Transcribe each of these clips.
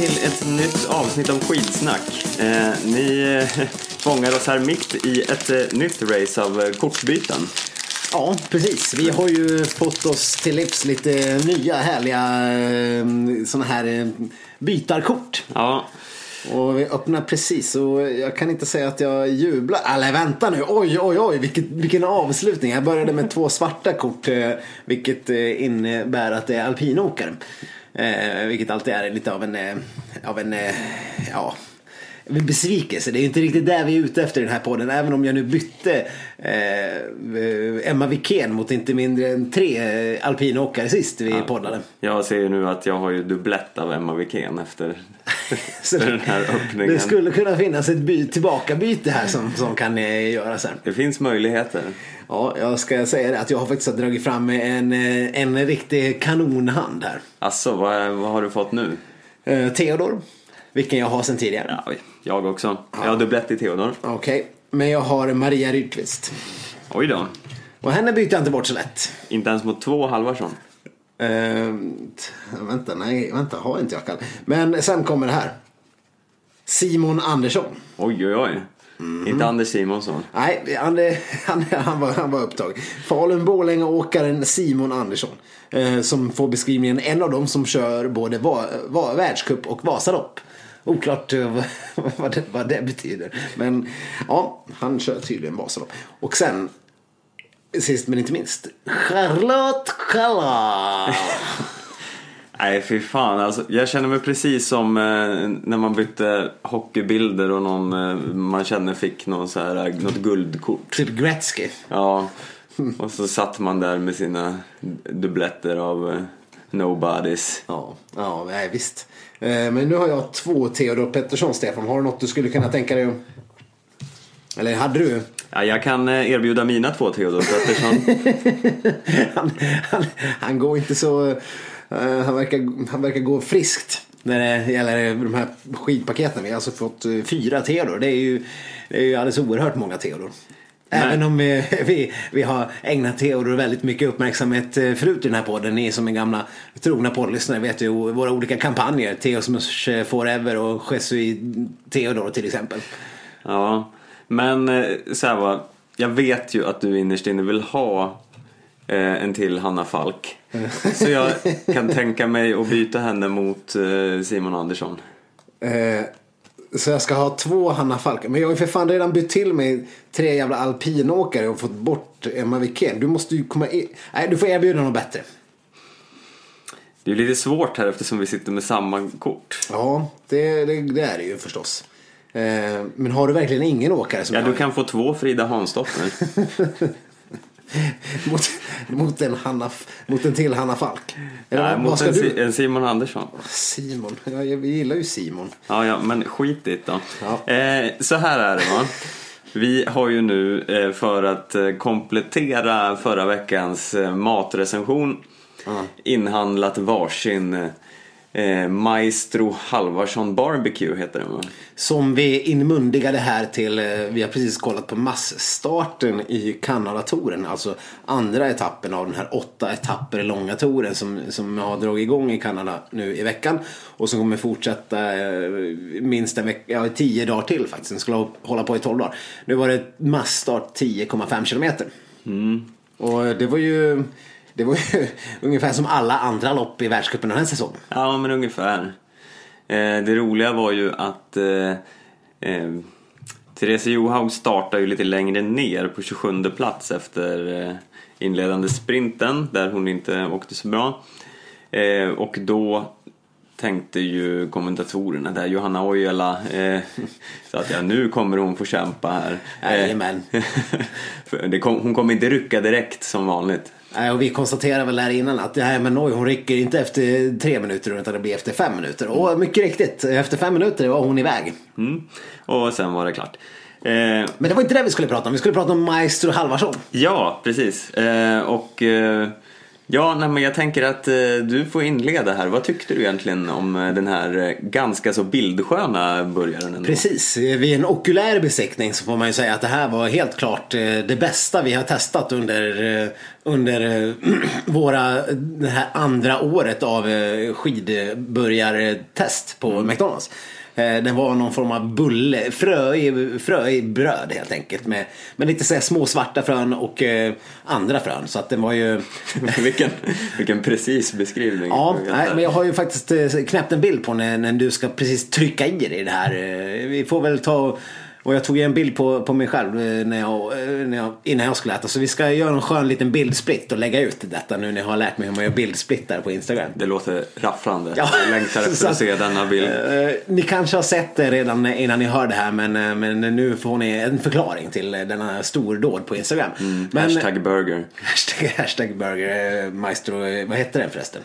till ett nytt avsnitt av Skidsnack. Eh, ni eh, fångar oss här mitt i ett eh, nytt race av eh, kortbyten. Ja, precis. Vi har ju fått oss till livs lite nya härliga eh, såna här eh, bytarkort. Ja, Och vi öppnar precis och jag kan inte säga att jag jublar. Eller vänta nu, oj oj oj vilket, vilken avslutning. Jag började med två svarta kort eh, vilket innebär att det är alpinåkare. Eh, vilket alltid är lite av en, eh, av en, eh, ja, besvikelse. Det är ju inte riktigt där vi är ute efter i den här podden. Även om jag nu bytte eh, Emma Wikén mot inte mindre än tre eh, alpinåkare sist vi poddade. jag ser ju nu att jag har ju dubblett av Emma Wikén efter den här öppningen. Det skulle kunna finnas ett by, tillbakabyte här som, som kan eh, göras här. Det finns möjligheter. Ja, jag ska säga det att jag har faktiskt dragit fram en, eh, en riktig kanonhand här. Alltså, vad, vad har du fått nu? Eh, Theodor, vilken jag har sedan tidigare. Ja, jag också. Jag har dubblett i Theodor. Okej, men jag har Maria Rydqvist. Oj då. Och henne byter jag inte bort så lätt. Inte ens mot två Halvarsson. Eh, vänta, nej, vänta, har inte jag kall. Men sen kommer det här. Simon Andersson. Oj, oj, oj. Inte Anders Simonsson. Nej, han, han, han, var, han var upptagen. Falun-Borlänge-åkaren Simon Andersson. Eh, som får beskrivningen en av dem som kör både va, va, världscup och Vasalopp. Oklart eh, vad, vad, det, vad det betyder. Men ja, han kör tydligen Vasalopp. Och sen, sist men inte minst, Charlotte Kalla. Nej, fy fan. Alltså, jag känner mig precis som eh, när man bytte hockeybilder och någon eh, man känner fick någon så här, eh, något guldkort. typ Gretzky. Ja, och så satt man där med sina dubbletter av eh, nobodies. Ja, ja nej, visst. Eh, men nu har jag två Theodor Pettersson, Stefan. Har du något du skulle kunna tänka dig. Eller hade du? Ja, jag kan eh, erbjuda mina två Theodor Pettersson. han, han, han går inte så... eh, han, verkar, han verkar gå friskt när det gäller de här skidpaketen. Vi har alltså fått eh, fyra Theodor. Det är ju, det är ju alldeles oerhört många Theodor. Även om vi, vi, vi har ägnat Theodor väldigt mycket uppmärksamhet eh, förut i den här podden. Ni som är gamla trogna poddlyssnare vet ju våra olika kampanjer. Theosmus Forever och Jesui Theodor till exempel. Ja, men så här va. Jag vet ju att du innerst inne vill ha eh, en till Hanna Falk. Så jag kan tänka mig att byta henne mot eh, Simon Andersson. Eh, så jag ska ha två Hanna Falk. Men jag har ju för fan redan bytt till mig tre jävla alpinåkare och fått bort Emma Wikén. Du måste ju komma in. Nej, du får erbjuda något bättre. Det är lite svårt här eftersom vi sitter med samma kort. Ja, det, det, det är det ju förstås. Eh, men har du verkligen ingen åkare som Ja, du kan få två Frida Hansdotter. mot, mot, en Hanna, mot en till Hanna Falk? Eller Nej, mot en? Si- en Simon Andersson. Simon. Ja, jag gillar ju Simon. Ja, ja, men skit i det då. Ja. Eh, så här är det va. Vi har ju nu eh, för att eh, komplettera förra veckans eh, matrecension inhandlat varsin eh, Maestro Halvarsson Barbecue heter den va? Som vi inmundigade här till, eh, vi har precis kollat på massstarten i Kanada-touren. Alltså andra etappen av den här åtta etapper långa touren som, som har dragit igång i Kanada nu i veckan. Och som kommer fortsätta eh, minst en vecka, ja tio dagar till faktiskt. Den skulle hålla på i tolv dagar. Nu var det massstart 10,5 kilometer. Och det var ju, det var ju ungefär som alla andra lopp i världscupen den här säsongen. Ja, men ungefär. Eh, det roliga var ju att eh, eh, Therese Johaug startade ju lite längre ner på 27 plats efter eh, inledande sprinten där hon inte åkte så bra. Eh, och då tänkte ju kommentatorerna där, Johanna Ojala, eh, så att ja, nu kommer hon få kämpa här. Jajamän. Kom, hon kommer inte rycka direkt som vanligt. Nej, och vi konstaterade väl här innan att nej, men oj, hon rycker inte efter tre minuter utan det blir efter fem minuter. Och mycket riktigt, efter fem minuter var hon iväg. Mm. Och sen var det klart. Eh, Men det var inte det vi skulle prata om. Vi skulle prata om Maestro Halvarsson. Ja, precis. Eh, och eh, Ja, nej, men jag tänker att eh, du får inleda här. Vad tyckte du egentligen om eh, den här eh, ganska så bildsköna burgaren? Ändå? Precis, vid en okulär besiktning så får man ju säga att det här var helt klart eh, det bästa vi har testat under, eh, under våra, det här andra året av skidburgartest på Mm. McDonalds. Eh, Den var någon form av bulle, frö i, frö i bröd helt enkelt. Med, med lite så små svarta frön och eh, andra frön. Så att den var ju... vilken, vilken precis beskrivning. Ja, nej, men jag har ju faktiskt eh, knäppt en bild på när, när du ska precis trycka i dig det här. Eh, Vi får väl ta och jag tog en bild på, på mig själv eh, när jag, eh, när jag, innan jag skulle äta. Så vi ska göra en skön liten bildsplitt och lägga ut detta nu när jag har lärt mig hur man gör bildsplittar på Instagram. Det låter rafflande. Ja. Jag längtar efter att se denna bild. Eh, ni kanske har sett det redan innan ni hör det här men, eh, men nu får ni en förklaring till eh, denna stordåd på Instagram. men, Mm, Hashtag burger. hashtag, hashtag burger, eh, maestro, eh, vad hette den förresten?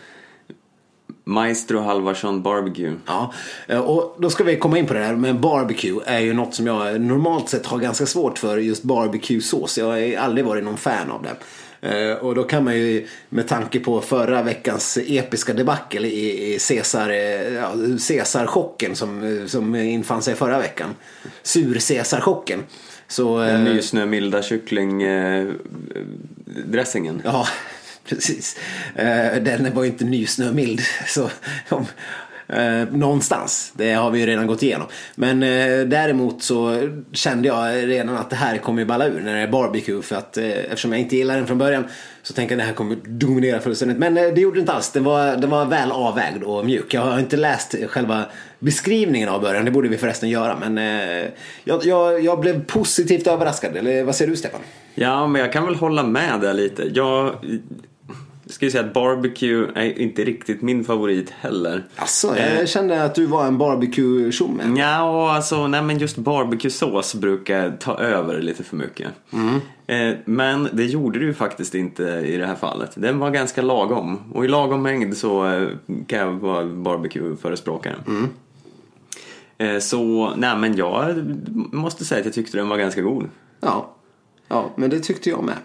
Maestro Halvarsson barbecue. Ja, eh, och då ska vi komma in på det här med barbecue är ju något som jag normalt sett har ganska svårt för just barbecue-sås. Jag har aldrig varit någon fan av det. Eh, Och då kan man ju med tanke på förra veckans episka debacle i Caesar, eh, ja, Caesar-chocken som, eh, som infann sig förra veckan. Sur-Caesar-chocken. Så, eh, Den nysnömilda kycklingdressingen. Ja, precis. Eh, den var ju inte nysnömild. Så, om, eh, någonstans. Det har vi ju redan gått igenom. Men eh, däremot så kände jag redan att det här kommer ju balla ur när det är barbecue. För att eh, eftersom jag inte gillar den från början så tänker jag att det här kommer dominera fullständigt. Men eh, det gjorde det inte alls. Den var, den var väl avvägd och mjuk. Jag har inte läst själva beskrivningen av början. Det borde vi förresten göra. Men eh, jag, jag, jag blev positivt överraskad. Eller vad säger du Stefan? Ja, men jag kan väl hålla med där lite. Jag ska ju säga att barbecue är inte riktigt min favorit heller. Alltså, jag kände att du var en barbecue-tjomme. Ja, alltså, nej men just barbecuesås brukar ta över lite för mycket. Eh, men det gjorde det ju faktiskt inte i det här fallet. Den var ganska lagom. Och i lagom mängd så eh, kan jag vara barbecue-förespråkare. Eh, så, nej men jag måste säga att jag tyckte den var ganska god. Ja. Ja, men det tyckte jag med.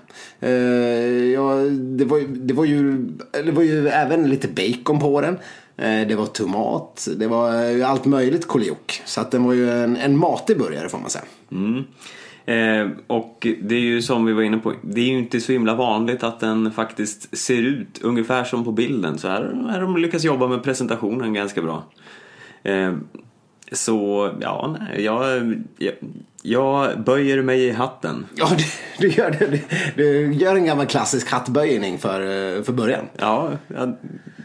Eh, ja, det, var, ju- det, var ju, det var ju även lite bacon på den. Eh, det var tomat. Det var allt möjligt koliok. Så att den var ju en, en matig burgare får man säga. Mm. Eh, och det är ju som vi var inne på, det är ju inte så himla vanligt att den faktiskt ser ut ungefär som på bilden. Så här har de lyckats jobba med presentationen ganska bra. Eh, så ja, nej, jag, jag, jag böjer mig i hatten. Ja, du, du, gör det. Du, du gör en gammal klassisk hattböjning för, eh, för början. Ja, ja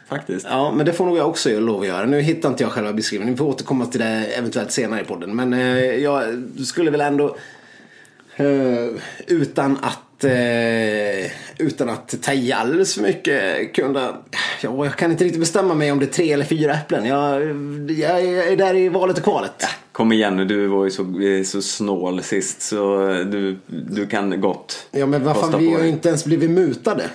faktiskt. Ja, men det får nog jag också lov att göra. Nu hittar inte jag själva beskrivningen. Vi får återkomma till det eventuellt senare i podden. Men eh, jag skulle väl ändå eh, utan att eh, utan att ta i alldeles för mycket kunna ja, jag kan inte riktigt bestämma mig om det är tre eller fyra äpplen. Jag, jag är där i valet och kvalet. Kom igen nu, du var ju så, eh, så snål sist så du, du kan gott Ja men vad fan, vi har ju inte ens blivit mutade.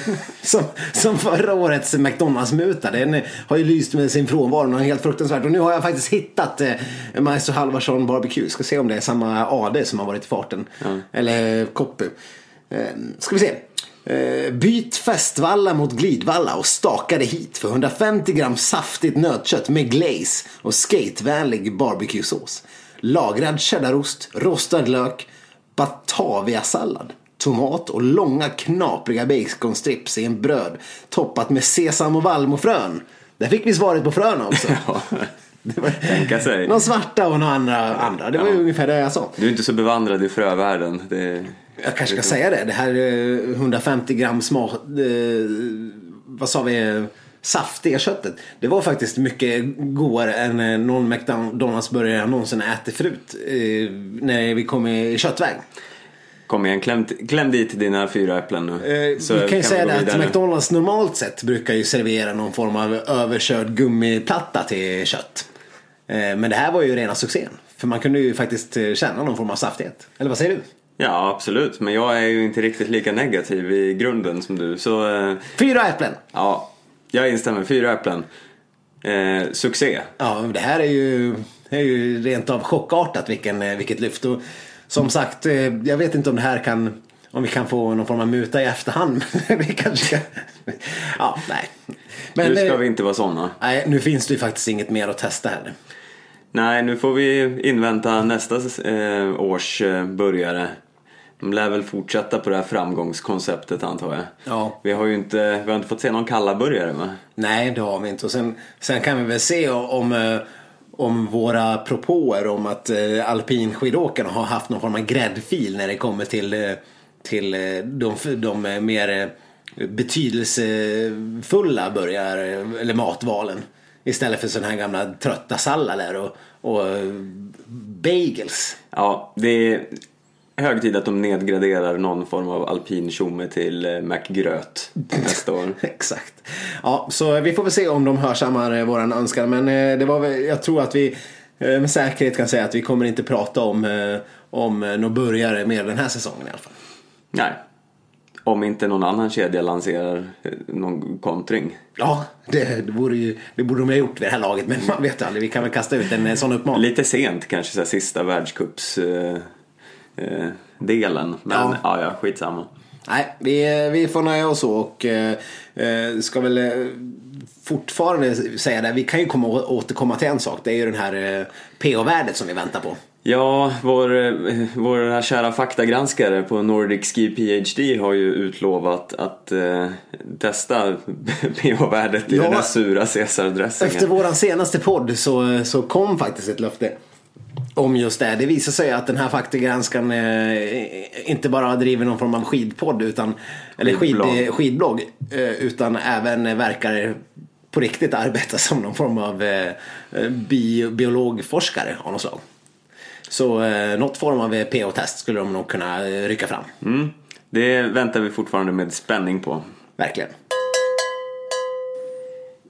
som, som förra årets McDonalds-muta. Den har ju lyst med sin frånvaro något helt fruktansvärt. Och nu har jag faktiskt hittat eh, Maestro Halvarsson Barbecue. Ska se om det är samma AD som har varit i farten. Eller copy. Eh, ska vi se. Eh, byt fästvalla mot glidvalla och staka det hit för 150 gram saftigt nötkött med glaze och skatevänlig barbecuesås. Lagrad cheddarost, rostad lök, bataviasallad, tomat och långa knapriga baconstrips i en bröd toppat med sesam och vallmofrön. Där fick vi svaret på fröna också. Det var- Tänka sig. Några svarta och några andra. andra. Det var ju Ja. ungefär det jag sa. Du är inte så bevandrad i frövärlden. Det, Jag kanske ska säga det. Det här eh, 150 gram smak... Eh, vad sa vi? Saftiga köttet. Det var faktiskt mycket godare än eh, någon McDonalds burgare jag någonsin ätit förut. Eh, när vi kom i köttväg. Kom igen, kläm, kläm dit dina fyra äpplen nu. Eh, Så vi kan ju vi säga det att. McDonalds normalt sett brukar ju servera någon form av överkörd gummiplatta till kött. Eh, men det här var ju rena succén. För man kunde ju faktiskt eh, känna någon form av saftighet. Eller vad säger du? Ja, absolut. Men jag är ju inte riktigt lika negativ i grunden som du. Så eh, Fyra äpplen! ja, jag instämmer. Fyra äpplen. Eh, succé. Ja, det här är ju, det är ju rent av chockartat vilken, vilket lyft. Och som sagt, eh, jag vet inte om det här kan om vi kan få någon form av muta i efterhand. vi kanske. Ja, nej. Men, nu ska eh, vi inte vara sådana. Nej, nu finns det ju faktiskt inget mer att testa heller. Nej, nu får vi invänta nästa eh, års eh, börjare. De lär väl fortsätta på det här framgångskonceptet antar jag. Ja. Vi har ju inte, vi har inte fått se någon kalla burgare va? Nej, det har vi inte. Och sen, sen kan vi väl se om, eh, om våra propåer om att eh, alpinskidåkarna har haft någon form av gräddfil när det kommer till, eh, till eh, de, de eh, mer betydelsefulla börjar, eller matvalen. Istället för sådana här gamla trötta sallader och, och bagels. Ja, det är hög tid att de nedgraderar någon form av alpin tjomme till eh, McGröt nästa år. Exakt. Ja, så vi får väl se om de hörsammar eh, våran önskan. Men eh, det var väl, jag tror att vi med säkerhet kan säga att vi kommer inte prata om, om några burgare mer den här säsongen i alla fall. Nej. Om inte någon annan kedja lanserar någon kontring. Ja, det, det, borde ju, det borde de ha gjort vid det här laget. Men man vet aldrig. Vi kan väl kasta ut en sån uppmaning. Lite sent kanske, så här, sista världscups eh, delen. Men Ja. ja, ja, skitsamma. Nej, vi, vi får nöja oss så och eh, eh, ska väl eh, fortfarande säga det. Vi kan ju komma återkomma till en sak. Det är ju den här eh, PO-värdet som vi väntar på. Ja, vår, eh, vår kära faktagranskare på Nordic Ski PhD har ju utlovat att eh, testa pH-värdet i Ja. den här sura caesardressingen. Efter våran senaste podd så, så kom faktiskt ett löfte om just det. Det visar sig att den här faktagranskaren eh, inte bara driver någon form av skidpodd utan, eller skid, Skidblogg. skidblogg eh, utan även verkar på riktigt arbeta som någon form av eh, bio, biologforskare av något slag. Så eh, något form av eh, PO-test skulle de nog kunna eh, rycka fram. Mm, det väntar vi fortfarande med spänning på. Verkligen.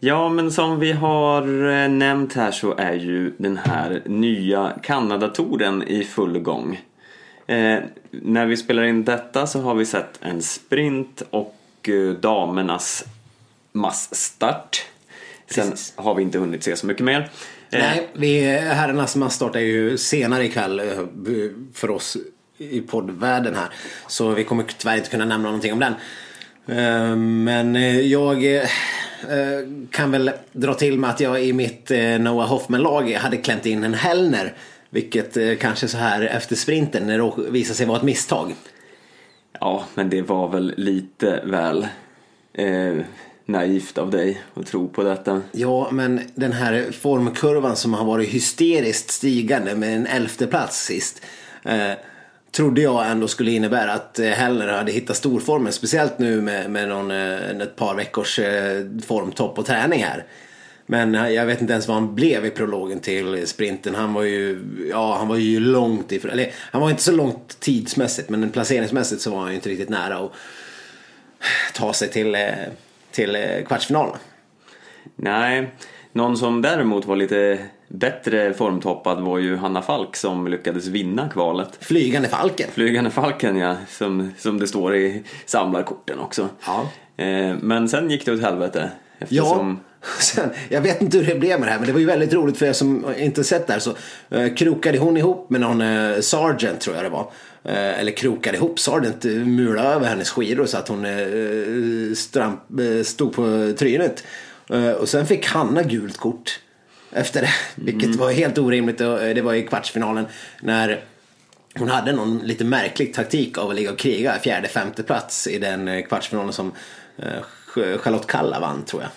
Ja, men som vi har eh, nämnt här så är ju den här nya Kanadatoren i full gång. Eh, när vi spelar in detta så har vi sett en sprint och eh, damernas massstart. Sen Precis. har vi inte hunnit se så mycket mer. Eh, Nej, vi, herrarnas massstart är ju senare ikväll eh, för oss i poddvärlden här. Så vi kommer tyvärr inte kunna nämna någonting om den. Eh, Men jag kan väl dra till med att jag i mitt eh, Noah Hoffman-lag hade klämt in en Hellner. Vilket eh, kanske så här efter sprinten när det visade sig vara ett misstag. Ja, men det var väl lite väl eh, naivt av dig att tro på detta. Ja, men den här formkurvan som har varit hysteriskt stigande med en elfte plats sist. Eh, trodde jag ändå skulle innebära att eh, Heller Hellner hade hittat storformen. Speciellt nu med, med någon, eh, ett par veckors eh, formtopp och träning här. Men jag vet inte ens vad han blev i prologen till sprinten. Han var ju, ja, han var ju långt ifrån, eller han var inte så långt tidsmässigt men placeringsmässigt så var han ju inte riktigt nära att ta sig till, till kvartsfinalen. Nej, någon som däremot var lite bättre formtoppad var ju Hanna Falk som lyckades vinna kvalet. Flygande Falken. Flygande Falken ja, som, som det står i samlarkorten också. Ja. Eh, men sen gick det åt helvete. Ja, Eftersom, sen, jag vet inte hur det blev med det här men det var ju väldigt roligt för er som inte sett det här så eh, krokade hon ihop med någon eh, sergeant tror jag det var. Eh, eller krokade ihop, sergeant eh, mulade över hennes skidor så att hon eh, stramp, eh, stod på trynet. Eh, och sen fick Hanna gult kort efter det, vilket var helt orimligt. Och, eh, Det var i kvartsfinalen när hon hade någon lite märklig taktik av att ligga och kriga fjärde, femte plats i den eh, kvartsfinalen som eh, Charlotte Kalla vann tror jag.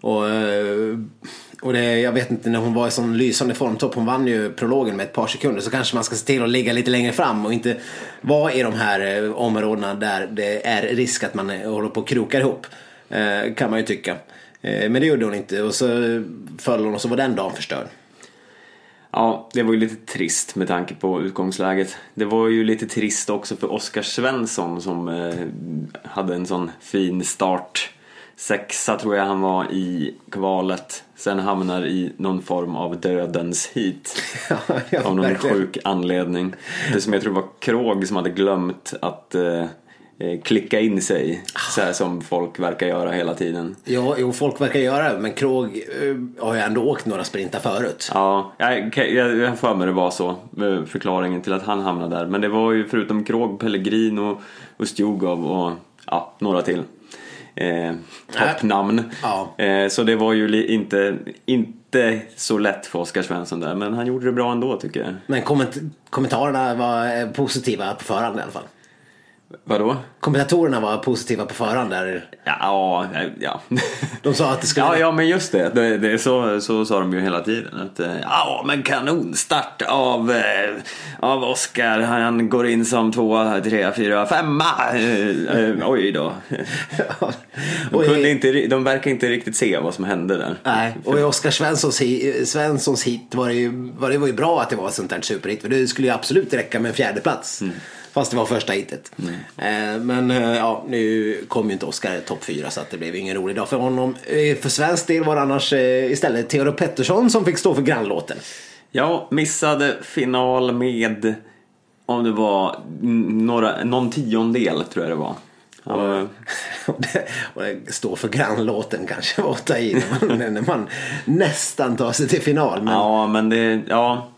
Och, eh, och det, jag vet inte när hon var i sån lysande formtopp, hon vann ju prologen med ett par sekunder så kanske man ska se till att ligga lite längre fram och inte vara i de här områdena där det är risk att man håller på och krokar ihop. Kan man ju tycka. Eh, men det gjorde hon inte och så föll hon och så var den dagen förstörd. ja, det var ju lite trist med tanke på utgångsläget. Det var ju lite trist också för Oskar Svensson som eh, hade en sån fin start. Sexa tror jag han var i kvalet. Sen hamnar i någon form av dödens hit. Ja, ja, av någon verkligen. sjuk anledning. Det som jag tror var Krog som hade glömt att eh, klicka in sig. Så här som folk verkar göra hela tiden. Ja, jo, folk verkar göra det, men Krog eh, har ju ändå åkt några sprintar förut. Ja, jag, har för mig det var så. eh, Förklaringen till att han hamnade där. Men det var ju förutom Krog, Pellegrino och Stjugov och ja, några till. Eh, toppnamn. Ja. Eh, så det var ju inte, inte så lätt för Oskar Svensson där. Men han gjorde det bra ändå tycker jag. Men komment- kommentarerna var eh, positiva på förhand i alla fall. Vadå? Kommentatorerna var positiva på förhand där. Ja, ja. De sa att det skulle... Ja, ja men just det. det, det så, så sa de ju hela tiden. Att, eh, ja, men kanonstart av, eh, av Oscar. Han går in som tvåa, trea, fyra, femma. Eh, oj då. De, kunde inte, de verkar inte riktigt se vad som hände där. Nej, och i Oskar Svenssons, Svenssons hit var det, ju, var det var ju bra att det var ett sånt där superhit. För det skulle ju absolut räcka med en fjärde plats. Fast det var första hitet. Eh, Men eh, ja, nu kom ju inte Oskar topp fyra så att det blev ingen rolig dag för honom. Eh, För svensk del var det annars istället Theodor Pettersson som fick stå för grannlåten. Jag missade final med, om det var några, någon tiondel tror jag det var. Ja, Och det, och det står för grannlåten kanske var att ta i när man, när man nästan tar sig till final. Men Ja, men det, ja.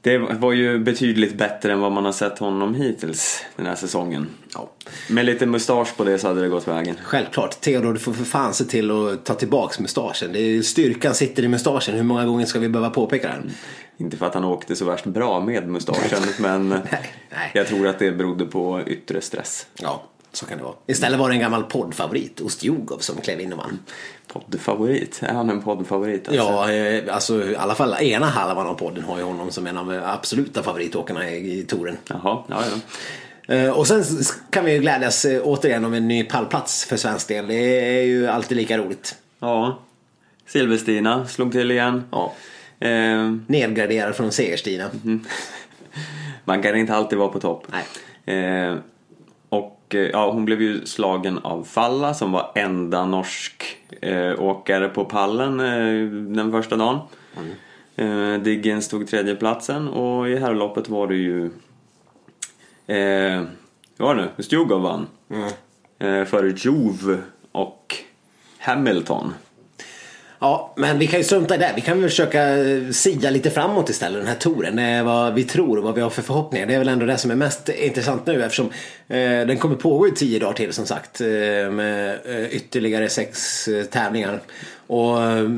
Det var ju betydligt bättre än vad man har sett honom hittills den här säsongen. ja, Med lite mustasch på det så hade det gått vägen. självklart, Theodor du får för fan se till att ta tillbaks mustaschen. Det är, styrkan sitter i mustaschen. Hur många gånger ska vi behöva påpeka den? Inte för att han åkte så värst bra med mustaschen, men nej. jag tror att det berodde på yttre stress. Ja, så kan det vara. Istället var det en gammal poddfavorit, Ostjugov, som klev in och vann. Poddfavorit? Är han en poddfavorit? Alltså? Ja, eh, alltså i alla fall ena halvan av podden har ju honom som en av de absoluta favoritåkarna i, touren. Jaha, ja, ja. Eh, Och sen kan vi ju glädjas eh, återigen om en ny pallplats för svensk del. Det är ju alltid lika roligt. Ja. Silverstina slog till igen. Ja. Eh, Nedgraderad från Segerstina. man kan inte alltid vara på topp. Nej. Eh, och eh, ja, hon blev ju slagen av Falla som var enda norsk eh, åkare på pallen eh, den första dagen. Eh, Diggins tog tredjeplatsen och i herrloppet var det ju eh, vad var det nu? Stjugov vann. Eh, före Juve och Hamilton. Ja, men vi kan ju strunta i det. Vi kan väl försöka eh, sia lite framåt istället den här touren. Eh, Vad vi tror och vad vi har för förhoppningar. Det är väl ändå det som är mest intressant nu eftersom eh, den kommer pågå i tio dagar till som sagt. Eh, med eh, ytterligare sex eh, tävlingar. Och eh,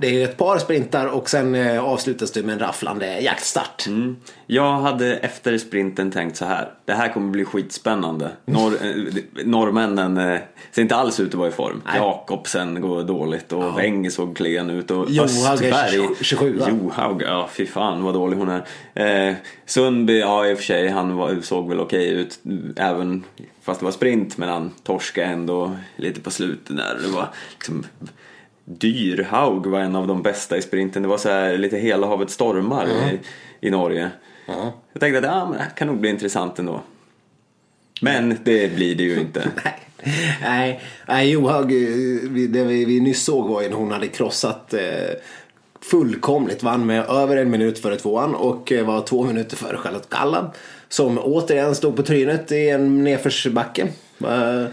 det är ett par sprintar och sen eh, avslutas det med en rafflande jaktstart. Mm. Jag hade efter sprinten tänkt så här. Det här kommer bli skitspännande. Norr, eh, norrmännen ser inte alls ut att vara i form. Nej. Jakobsen går dåligt och Weng såg klen ut. Och Johaug är Östberg, 27, va? Johaug, ja fy fan vad dålig hon är. Eh, Sundby, ja i och för sig, han var, såg väl okej ut. Även fast det var sprint. Men han torskade ändå lite på slutet där. Det var liksom Dyrhaug var en av de bästa i sprinten. Det var så här lite hela havet stormar i, i Norge. Jag tänkte att ja, men det kan nog bli intressant ändå. Men det blir det ju inte. Nej, nej, Johaug, det vi, vi nyss såg var ju när hon hade krossat eh, fullkomligt. Vann med över en minut före tvåan och eh, var två minuter före Charlotte Kalla. Som återigen stod på trynet i en nedförsbacke. Eh,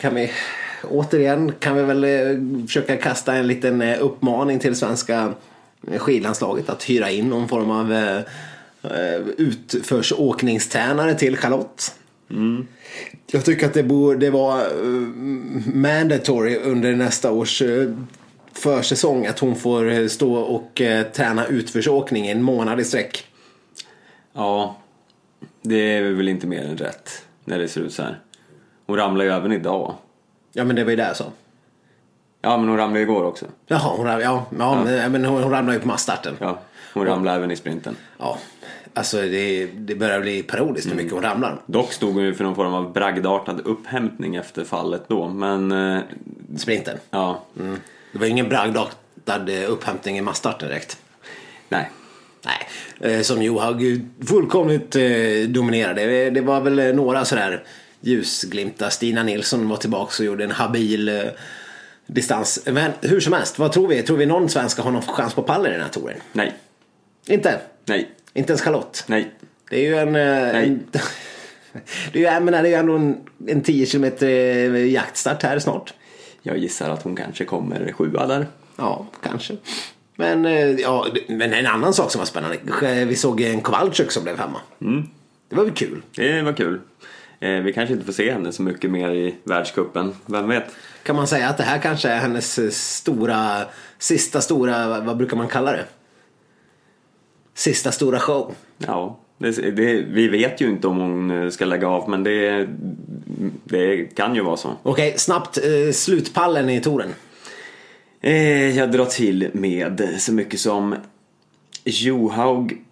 kan vi, återigen kan vi väl eh, försöka kasta en liten eh, uppmaning till svenska skidlandslaget att hyra in någon form av eh, eh, utförsåkningstränare till Charlotte. Jag tycker att det borde vara mandatory under nästa års försäsong att hon får eh, stå och träna utförsåkning en månad i sträck. Ja, det är väl inte mer än rätt när det ser ut så här. Hon ramlade ju även idag. Ja men det var ju det jag sa. Ja, men hon ramlade igår också. Jaha, hon, ram- ja, ja, Men, men hon, hon ramlade ju på massstarten. Ja, hon ramlade även i sprinten. Ja, alltså det, det börjar bli parodiskt hur mycket hon ramlar. Dock stod hon ju för någon form av bragdartad upphämtning efter fallet då, men eh, Sprinten. ja, Mm. Det var ingen bragdartad eh, upphämtning i massstarten direkt. nej. Nej, eh, som Johaug fullkomligt dominerade. Det- var väl några sådär ljusglimtar. Stina Nilsson var tillbaka och gjorde en habil eh, distans. Men hur som helst, vad tror vi? Tror vi någon svensk har någon chans på pallen i den här touren? Nej, Inte? nej, Inte ens Charlotte? nej. Det är ju en... eh, en Det är, ju- menar, det är ju ändå en, en 10 kilometer eh, jaktstart här snart. Jag gissar att hon kanske kommer sjua där. Ja, kanske. Men, ja, men en annan sak som var spännande. Vi såg en Kowalczyk som blev femma. Det var väl kul. Det var kul. Eh, vi kanske inte får se henne så mycket mer i världscupen. Vem vet? Kan man säga att det här kanske är hennes eh, stora, sista stora, vad brukar man kalla det? Sista stora show. Ja, det, det, vi vet ju inte om hon eh, ska lägga av men det, det kan ju vara så. Okej, snabbt. Slutpallen i touren. Jag drar till med så mycket som Johaug,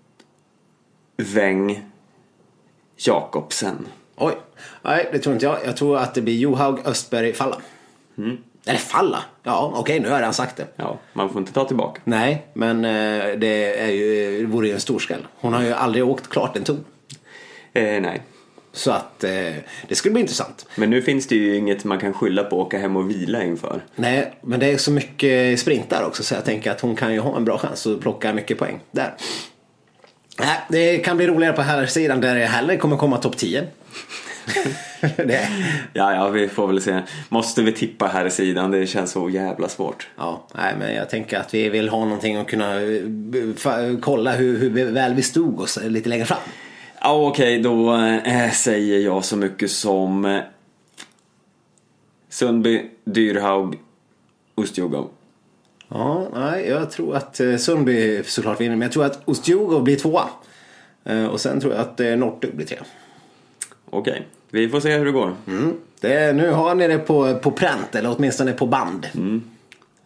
Weng, Jakobsen. Oj. Nej, det tror inte jag. Jag tror att det blir Johaug, Östberg, Falla. Eller Falla? Ja, okej, nu har jag redan sagt det. Ja, man får inte ta tillbaka. Nej, men eh, det, är ju, det vore ju en storskäll. Hon har ju aldrig åkt klart en tour. Eh, nej. Så att eh, det skulle bli intressant. Men nu finns det ju inget man kan skylla på att åka hem och vila inför. Nej, men det är så mycket sprintar också så jag tänker att hon kan ju ha en bra chans att plocka mycket poäng där. Nej, det kan bli roligare på här sidan där det heller kommer komma topp 10. Ja, ja, vi får väl se. Måste vi tippa här i sidan? Det känns så jävla svårt. ja, nej, men jag tänker att vi vill ha någonting att kunna eh, fa- kolla hur, hur väl vi stod oss lite längre fram. Ja, okej, då eh, säger jag så mycket som eh, Sundby, Dyrhaug, Ustjugov. Ja, nej, jag tror att eh, Sundby såklart vinner, men jag tror att Ustjugov blir tvåa. Eh, Och sen tror jag att eh, Northug blir trea. Okej, vi får se hur det går. Mm. Det, nu har ni det på, på pränt, eller åtminstone på band.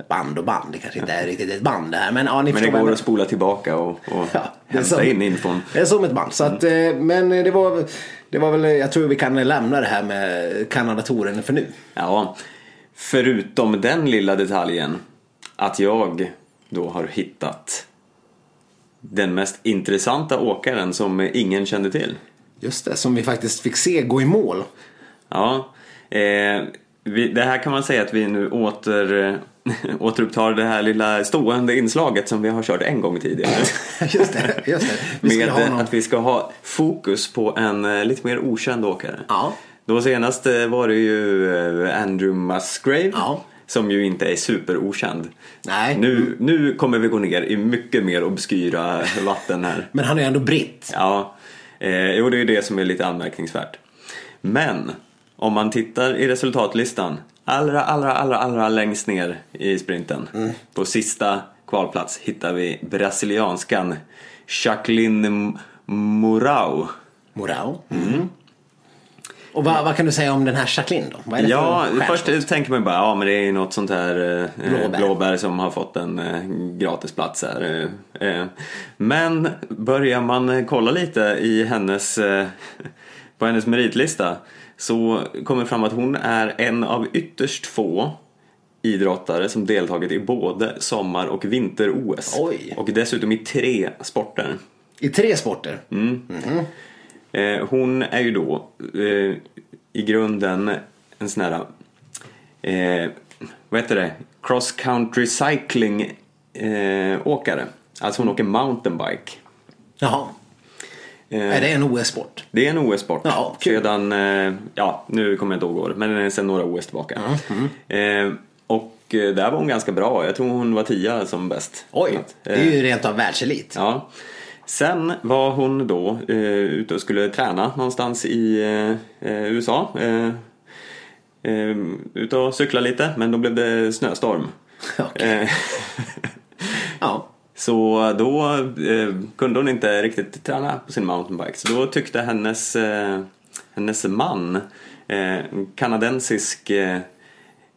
Band och band, det kanske inte är riktigt ett band det här. Men, ja, ni Men det går att spola tillbaka och, och Ja, hämta som- in infon. Det är som ett band. Så att, eh, men det var, det var väl, jag tror vi kan lämna det här med Kanadatoren för nu. Ja, förutom den lilla detaljen att jag då har hittat den mest intressanta åkaren som ingen kände till. Just det, som vi faktiskt fick se gå i mål. Ja, eh, vi, det här kan man säga att vi nu åter, återupptar det här lilla stående inslaget som vi har kört en gång tidigare. Just det, just det. Vi med ha någon... att vi ska ha fokus på en eh, lite mer okänd åkare. Ja. Då senast eh, var det ju eh, Andrew Musgrave Ja. som ju inte är superokänd. Nej. Nu, nu kommer vi gå ner i mycket mer obskyra vatten här. Men han är ändå britt. Ja, eh, jo det är ju det som är lite anmärkningsvärt. Men om man tittar i resultatlistan allra, allra, allra, allra längst ner i sprinten Mm. på sista kvalplats hittar vi brasilianskan Jacqueline Morau. Morao. Mm. Och vad, vad kan du säga om den här Jacqueline då? Vad är det Ja, för först tänker man bara, ja men det är något sånt här eh, Blåbär. blåbär. som har fått en eh, gratisplats här. Eh, eh. Men börjar man eh, kolla lite i hennes, eh, på hennes meritlista så kommer det fram att hon är en av ytterst få idrottare som deltagit i både sommar och vinter-OS. Och dessutom i tre sporter. I tre sporter. Mm. Eh, hon är ju då eh, i grunden en sån här, eh, vad heter det, cross country cycling eh, åkare. Alltså hon åker mountainbike. Jaha. Eh, Är det en OS-sport? det är en OS-sport. Ja, kul. Sedan, eh, ja nu kommer jag inte ihåg men sen några OS tillbaka. Mm, Eh, och där var hon ganska bra. Jag tror hon var tia som bäst. Oj, det är ju rent av världselit. Ja. Sen var hon då eh, ute och skulle träna någonstans i eh, eh, USA. Eh, eh, ute och cykla lite, men då blev det snöstorm. Okej. Eh, Ja. så då eh, kunde hon inte riktigt träna på sin mountainbike. Så då tyckte hennes, hennes man, en kanadensisk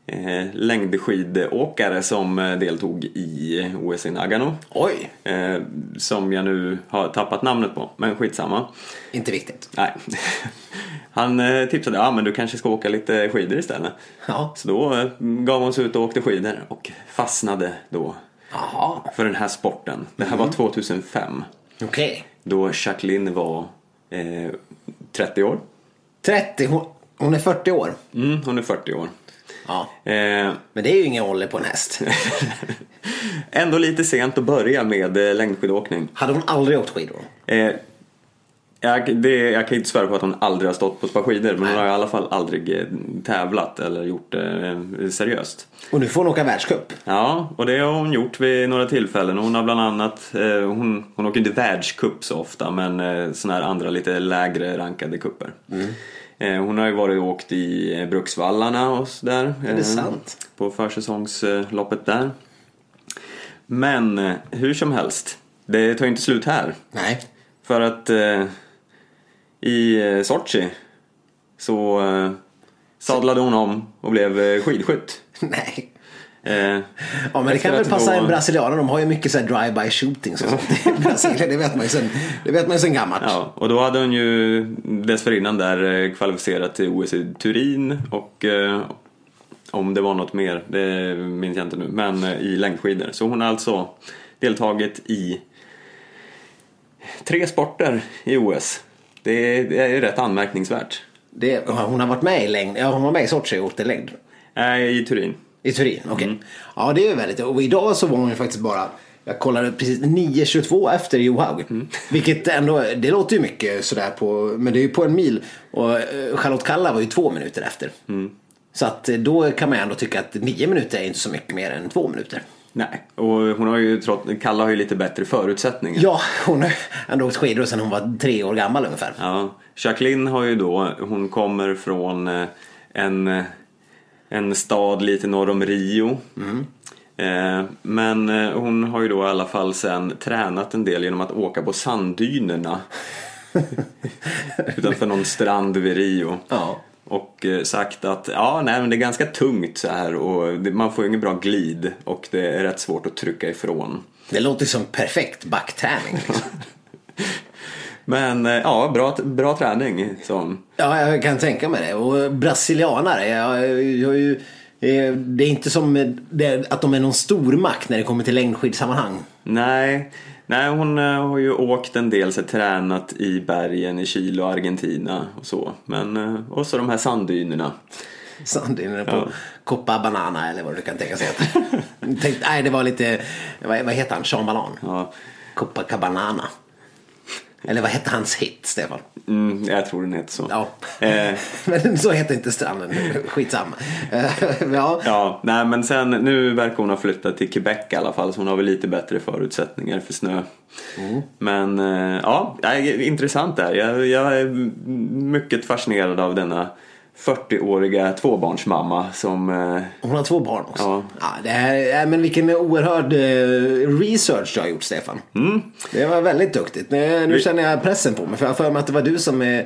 eh, eh, längdskidåkare som eh, deltog i OS i Nagano. Oj, Eh, som jag nu har tappat namnet på, men skitsamma. inte viktigt. Nej. Han eh, tipsade, ja men du kanske ska åka lite skidor istället. Ja. Så då eh, gav hon sig ut och åkte skidor och fastnade då Jaha, för den här sporten. Det här var 2005. okej. Då Jacqueline var eh, 30 år. 30, hon, hon är 40 år. Mm, hon är 40 år. Ja. Eh, Men det är ju ingen ålder på en häst. ändå lite sent att börja med eh, längdskidåkning. Hade hon aldrig åkt skidor? Eh, Jag, det, jag kan inte svära på att hon aldrig har stått på ett par skidor men hon har i alla fall aldrig eh, tävlat eller gjort det eh, seriöst. Och nu får hon åka världscup. Ja, och det har hon gjort vid några tillfällen. Hon har bland annat, hon, hon åker inte världscup så ofta men sådana här andra lite lägre rankade kupper. Eh, hon har ju varit och åkt i eh, Bruksvallarna och sådär. Är det sant? På försäsongsloppet där. Men eh, hur som helst, det tar ju inte slut här. Nej. För att eh, i eh, Sochi så eh, sadlade hon om och blev eh, skidskytt. Nej. Eh, Ja men det kan väl passa då- en brasilianer. De har ju mycket så här drive-by shootings och sånt i Brasilien. Det vet man ju sen, det vet man ju sen gammalt. Ja, och då hade hon ju dessförinnan där eh, kvalificerat till OS i Turin och eh, om det var något mer, det minns jag inte nu, men eh, i längdskidor. Så hon har alltså deltagit i tre sporter i OS. Det är, det är rätt anmärkningsvärt. Det, hon har varit med i längd. Ja, hon var med i Sochi och åkte längd. Nej, i Turin. I Turin, okej. Mm. Ja, det är väldigt. Och idag så var hon ju faktiskt bara, jag kollade precis 9.22 efter Johaug. Mm. Vilket ändå, det låter ju mycket sådär på, men det är ju på en mil. Och eh, Charlotte Kalla var ju två minuter efter. Mm. Så att eh, då kan man ju ändå tycka att nio minuter är inte så mycket mer än två minuter. Nej, och hon har ju trots, Kalla har ju lite bättre förutsättningar. Ja, hon har ändå åkt skidor sedan hon var tre år gammal ungefär. Ja, Jacqueline har ju då, hon kommer från eh, en, en stad lite norr om Rio. Eh, Men eh, hon har ju då i alla fall sen tränat en del genom att åka på sanddynerna. Utanför någon strand vid Rio. Ja. Och eh, sagt att ja, nej, men det är ganska tungt så här och man får ju ingen bra glid och det är rätt svårt att trycka ifrån. Det låter som perfekt backträning. Liksom. Men eh, ja, bra, bra träning. Så. Ja, jag kan tänka mig det. Och brasilianare, jag, jag, ju, eh, det är inte som att de är någon stormakt när det kommer till längdskidsammanhang. Nej, nej hon eh, har ju åkt en del, så tränat i bergen i Chile och Argentina och så. Men, och så de här sanddynerna. Sanddynerna på Ja. Copacabana eller vad du kan tänka sig att. Nej, det var lite, vad, vad heter han, Sean Banan? Ja, Copacabana. Eller vad hette hans hit, Stefan? mm, jag tror den heter så. Ja. Eh, Men så heter inte stranden, skitsamma. Eh, ja. ja, nej men sen nu verkar hon ha flyttat till Quebec i alla fall så hon har väl lite bättre förutsättningar för snö. Men eh, ja, intressant där. Jag, jag är mycket fascinerad av denna 40-åriga tvåbarnsmamma som eh, Hon har två barn också. Ja. Ja, det här, äh, men vilken oerhörd eh, research du har gjort Stefan. Mm. Det var väldigt duktigt. Nu, nu känner jag pressen på mig. För jag för mig att det var du som eh,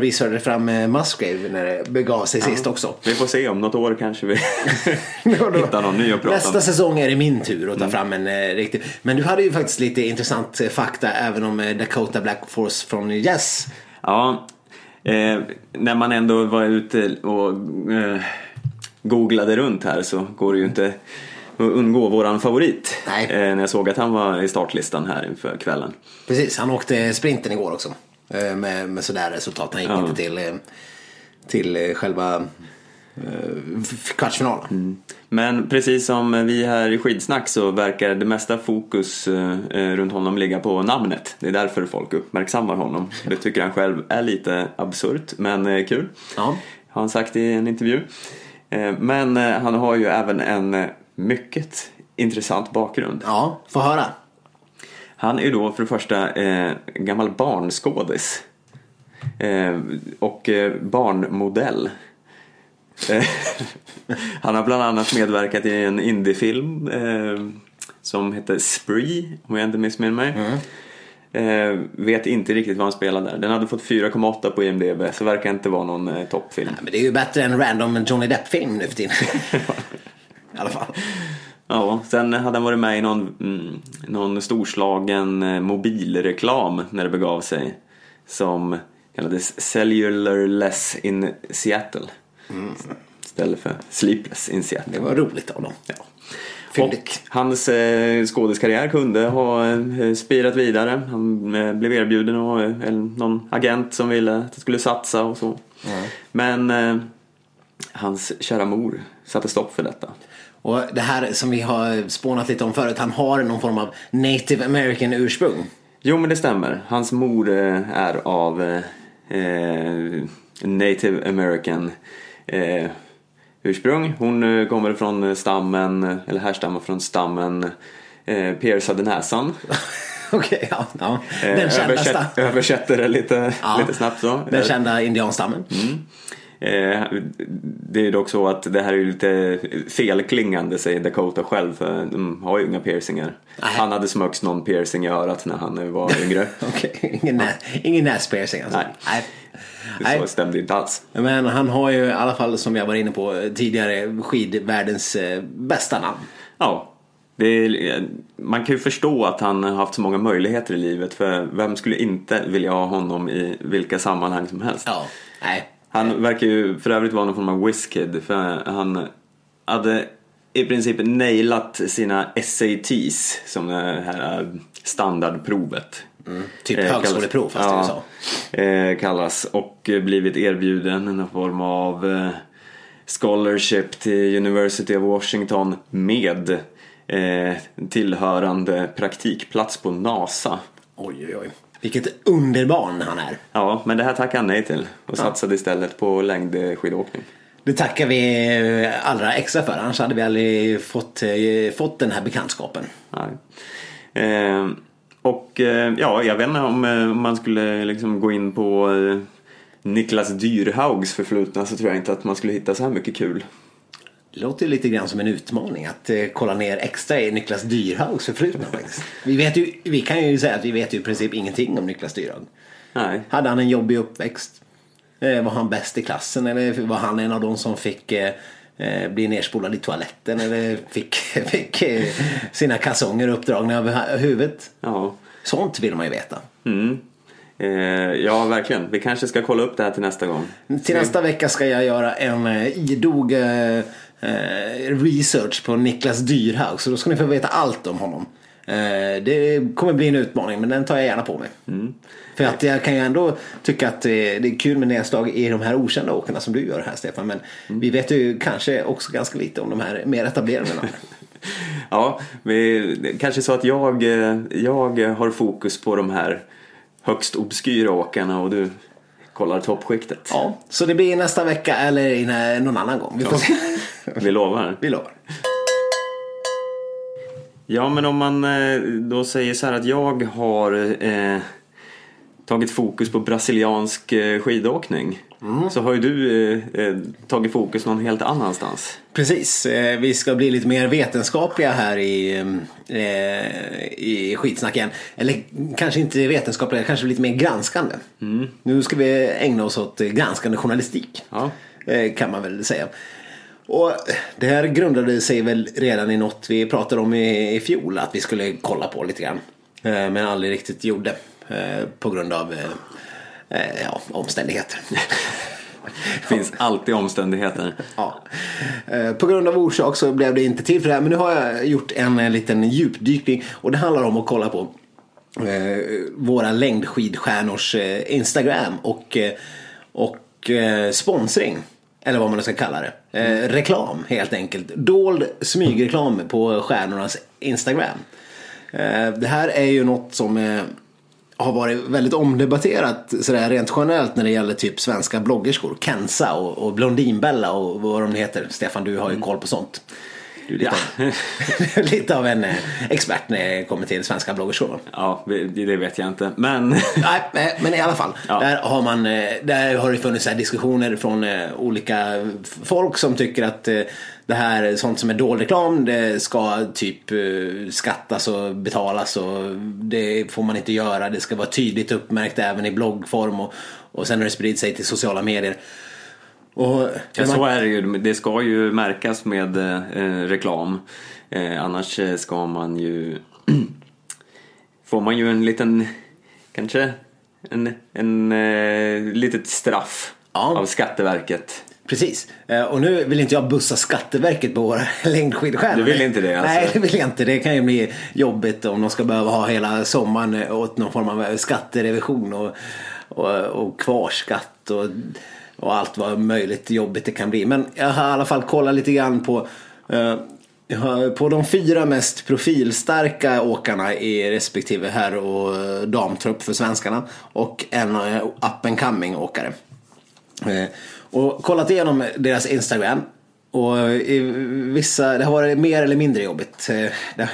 researchade fram Musgrave när det begav sig sist också. Vi får se om något år kanske vi Ja, hittar någon ny att prata Nästa säsong är det min tur Mm. att ta fram en riktig. Men du hade ju faktiskt lite intressant fakta även om Dakota Black Force från Yes. Ja, eh, när man ändå var ute och eh, googlade runt här så går det ju inte att undgå våran favorit. Nej. Eh, när jag såg att han var i startlistan här inför kvällen. Precis, han åkte sprinten igår också. Eh, Med, med sådär resultat. Han gick Ja. inte till, eh, till eh, själva eh, kvartsfinalen. Men precis som vi här i Skidsnack så verkar det mesta fokus eh, eh, runt honom ligga på namnet. Det är därför folk uppmärksammar honom. Det tycker han själv är lite absurt men kul. Ja. Har han sagt i en intervju. Men han har ju även en mycket intressant bakgrund. Ja, få höra. Han är då för det första eh, gammal barnskådis. Eh, och barnmodell. Han har bland annat medverkat i en indiefilm eh, som heter Spree, om jag inte missminner mig. Eh, vet inte riktigt vad han spelade där. Den hade fått 4,8 på IMDB så verkar inte vara någon eh, toppfilm. Men det är ju bättre än random Johnny Depp-film nu för tiden. I alla fall. Ja, sen hade han varit med i någon, mm, någon storslagen eh, mobilreklam när det begav sig. Som kallades Cellular Less in Seattle. Istället för Sleepless in Seattle. Det var roligt av dem. Ja. Och hans eh, skådiskarriär kunde ha eh, spirat vidare. Han eh, blev erbjuden av eh, någon agent som ville att han skulle satsa och så. Men eh, hans kära mor satte stopp för detta. Och det här som vi har spånat lite om förut. Han har någon form av native american ursprung. Jo, men det stämmer. Hans mor eh, är av eh, native american eh, ursprung. Hon eh, kommer från stammen, eller härstammar från stammen eh, Pierce hade näsan. Okej, ja. ja. Eh, Den kända, översätt, översätter det lite, Ja. lite snabbt så. den kända indianstammen. Eh, det är ju dock så att det här är lite felklingande säger Dakota själv för de har ju inga piercingar. Nej. Han hade smögs någon piercing i örat när han var yngre. Okej, ingen, nä, ingen näspiercing alltså. Nej. Nej. Nej. Så stämde inte alls. Men han har ju i alla fall, som jag var inne på tidigare, skidvärldens eh, bästa namn. Ja, det är, man kan ju förstå att han har haft så många möjligheter i livet för vem skulle inte vilja ha honom i vilka sammanhang som helst. Ja. Nej. Han verkar ju för övrigt vara någon form av whiskid för han hade i princip nailat sina SATs som det här standardprovet. Typ Eh, högskoleprov fast i USA. Eh, kallas och blivit erbjuden en form av eh, scholarship till University of Washington med tillhörande praktikplats på NASA. Oj, oj, oj. Vilket underbarn han är. Ja, men det här tackade han nej till och satsade istället på längdskidåkning. Det tackar vi allra extra för. Annars hade vi aldrig fått, fått den här bekantskapen. Nej. Eh, och eh, ja, jag vet inte om, eh, om man skulle liksom gå in på eh, Niklas Dyrhaugs förflutna så tror jag inte att man skulle hitta så här mycket kul. Det låter lite grann som en utmaning att eh, kolla ner extra i Niklas Dyrhaugs förflutna faktiskt. Vi, vet ju, vi kan ju säga att vi vet ju i princip ingenting om Niklas Dyrhaug. Nej. Hade han en jobbig uppväxt? Eh, var han bäst i klassen eller var han en av de som fick eh, eh, bli nerspolad i toaletten eller fick, fick eh, sina kalsonger uppdragna över hu- huvudet? Ja. Sånt vill man ju veta. Mm. Eh, ja, verkligen. Vi kanske ska kolla upp det här till nästa gång. Till nästa vecka ska jag göra en eh, idog eh, research på Niklas Dyrhaug. Så då ska ni få veta allt om honom. Eh, det kommer bli en utmaning men den tar jag gärna på mig. För att jag kan ju ändå tycka att det är kul med nedslag i de här okända åkarna som du gör här Stefan. Men vi vet ju kanske också ganska lite om de här mer etablerade namnen. Ja, vi, kanske så att jag, eh, jag har fokus på de här högst obskyra åkarna och du kollar toppskiktet. Ja, så det blir nästa vecka eller någon annan gång. Vi får. Vi lovar. Vi lovar. Ja, men om man eh, då säger så här att jag har eh, tagit fokus på brasiliansk eh, skidåkning. Så har ju du eh, eh, tagit fokus någon helt annanstans. Precis, eh, vi ska bli lite mer vetenskapliga här i, eh, i skitsnack igen. Eller kanske inte vetenskapliga, kanske lite mer granskande. Nu ska vi ägna oss åt granskande journalistik. Ja. Kan man väl säga. Och det här grundade sig väl redan i något vi pratade om i, i fjol att vi skulle kolla på lite grann. Eh, men aldrig riktigt gjorde. Eh, på grund av eh, ja, omständigheter. Det finns alltid omständigheter. Ja. På grund av orsak så blev det inte till för det här. Men nu har jag gjort en liten djupdykning. Och det handlar om att kolla på våra längdskidstjärnors Instagram och, och sponsring. Eller vad man nu ska kalla det. Eh, reklam helt enkelt. Dold smygreklam på stjärnornas Instagram. Eh, det här är ju något som eh, har varit väldigt omdebatterat sådär rent generellt när det gäller typ svenska bloggerskor. Kensa och, och Blondinbella och vad de heter. Stefan, du har ju koll på sånt. Du är lite, av, lite av en eh, expert när det kommer till svenska bloggerskor. Ja, det vet jag inte. Men Nej, men i alla fall. Ja. Där, har man, eh, där har det funnits diskussioner från eh, olika folk som tycker att det här sånt som är dold reklam det ska typ skattas och betalas och det får man inte göra. Det ska vara tydligt uppmärkt även i bloggform och, och sen har det spridit sig till sociala medier. Och, ja, så är det ju. Det ska ju märkas med eh, reklam. Eh, annars eh, ska man ju... får man ju en liten, kanske, en, en eh, litet straff Ja. av Skatteverket. Precis. Eh, Och nu vill inte jag bussa Skatteverket på våra längdskidstjärnor. Du vill inte det, alltså? Nej, det vill jag inte. Det kan ju bli jobbigt om de ska behöva ha hela sommaren eh, åt någon form av skatterevision och, och, och kvarskatt och, och allt vad möjligt jobbigt det kan bli. Men jag har i alla fall kollat lite grann på eh, På de fyra mest profilstarka åkarna i respektive herr och eh, damtrupp för svenskarna och en eh, up and coming åkare. Eh, Och kollat igenom deras Instagram. Och eh, i vissa, det har varit mer eller mindre jobbigt. Eh,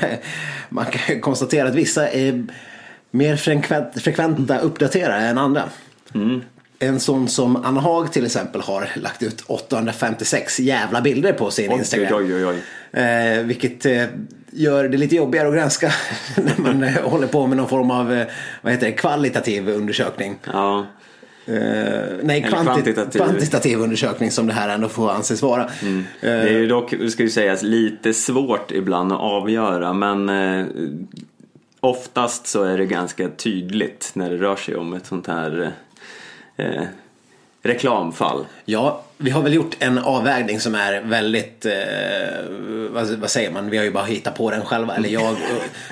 man kan konstatera att vissa är mer frekventa uppdaterare än andra. Mm. En sån som Anna Haag till exempel har lagt ut 856 jävla bilder på sin Oj, Instagram. oj, oj. Eh, vilket eh, gör det lite jobbigare att granska när man eh, håller på med någon form av eh, vad heter det, kvalitativ undersökning. Ja. Eh, nej, kvantitativ. kvantitativ undersökning som det här ändå får anses vara. Det är ju dock, ska ju sägas, lite svårt ibland att avgöra men eh, oftast så är det ganska tydligt när det rör sig om ett sånt här eh, reklamfall. Ja, vi har väl gjort en avvägning som är väldigt, eh, vad, vad säger man, vi har ju bara hittat på den själva. Eller jag, och,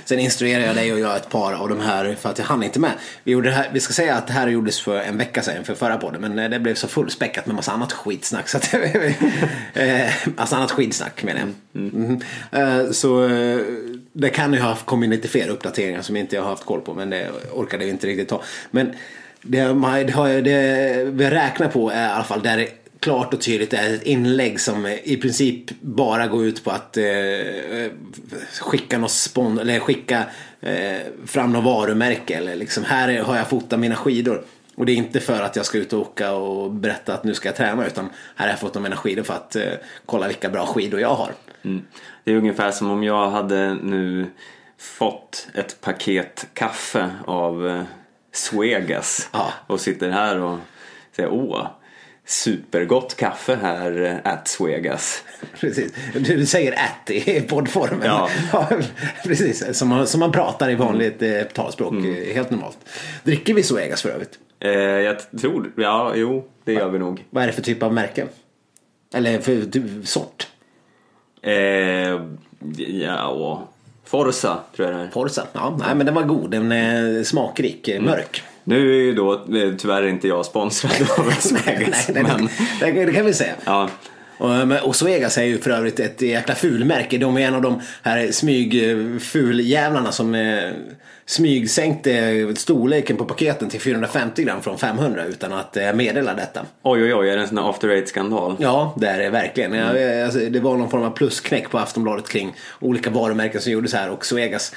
sen instruerade jag dig och jag ett par av de här för att jag hann inte med. Vi, gjorde här, vi ska säga att det här gjordes för en vecka sedan för förra podden men eh, det blev så fullspäckat med massa annat skitsnack. Så att, eh, alltså annat skitsnack menar jag. Mhm. Eh, så det kan ju ha kommit lite fler uppdateringar som inte jag har haft koll på men det orkade vi inte riktigt ta. Men det, man- det, har, det vi räknar på är i alla fall där det klart och tydligt är ett inlägg som i princip bara går ut på att eh, skicka något spon eller skicka eh, fram något varumärke eller liksom här har jag fotat mina skidor. Och det är inte för att jag ska ut och åka och berätta att nu ska jag träna utan här har jag fotat mina skidor för att eh, kolla vilka bra skidor jag har. Mm. Det är ungefär som om jag hade nu fått ett paket kaffe av eh, Swegas Ja. och sitter här och säger åh, supergott kaffe här eh, at Swegas. Precis. Du, du säger att i poddformen. Ja. precis. Som man, som man pratar i vanligt eh, talspråk. eh, Helt normalt. Dricker vi Zoegas för övrigt? Eh, jag tror, ja jo, det gör vi nog. Vad är det för typ av märke? Eller för typ, sort? Eh, ja, Forza tror jag det är. Forza? Ja, nej men den var god. Den är smakrik, eh, mörk. Nu är ju då eh, tyvärr inte jag sponsrad av Swegas, nej, nej, men det, det kan vi säga. ja. Och, Zoegas är ju för övrigt ett jäkla fulmärke. De är en av de här smygfuljävlarna som eh, smygsänkte storleken på paketen till 450 gram från 500 utan att eh, meddela detta. Oj oj oj, är det en sån här after eight skandal? Ja, det är det verkligen. Mm. Alltså, det var någon form av plusknäck på Aftonbladet kring olika varumärken som gjordes här och Zoegas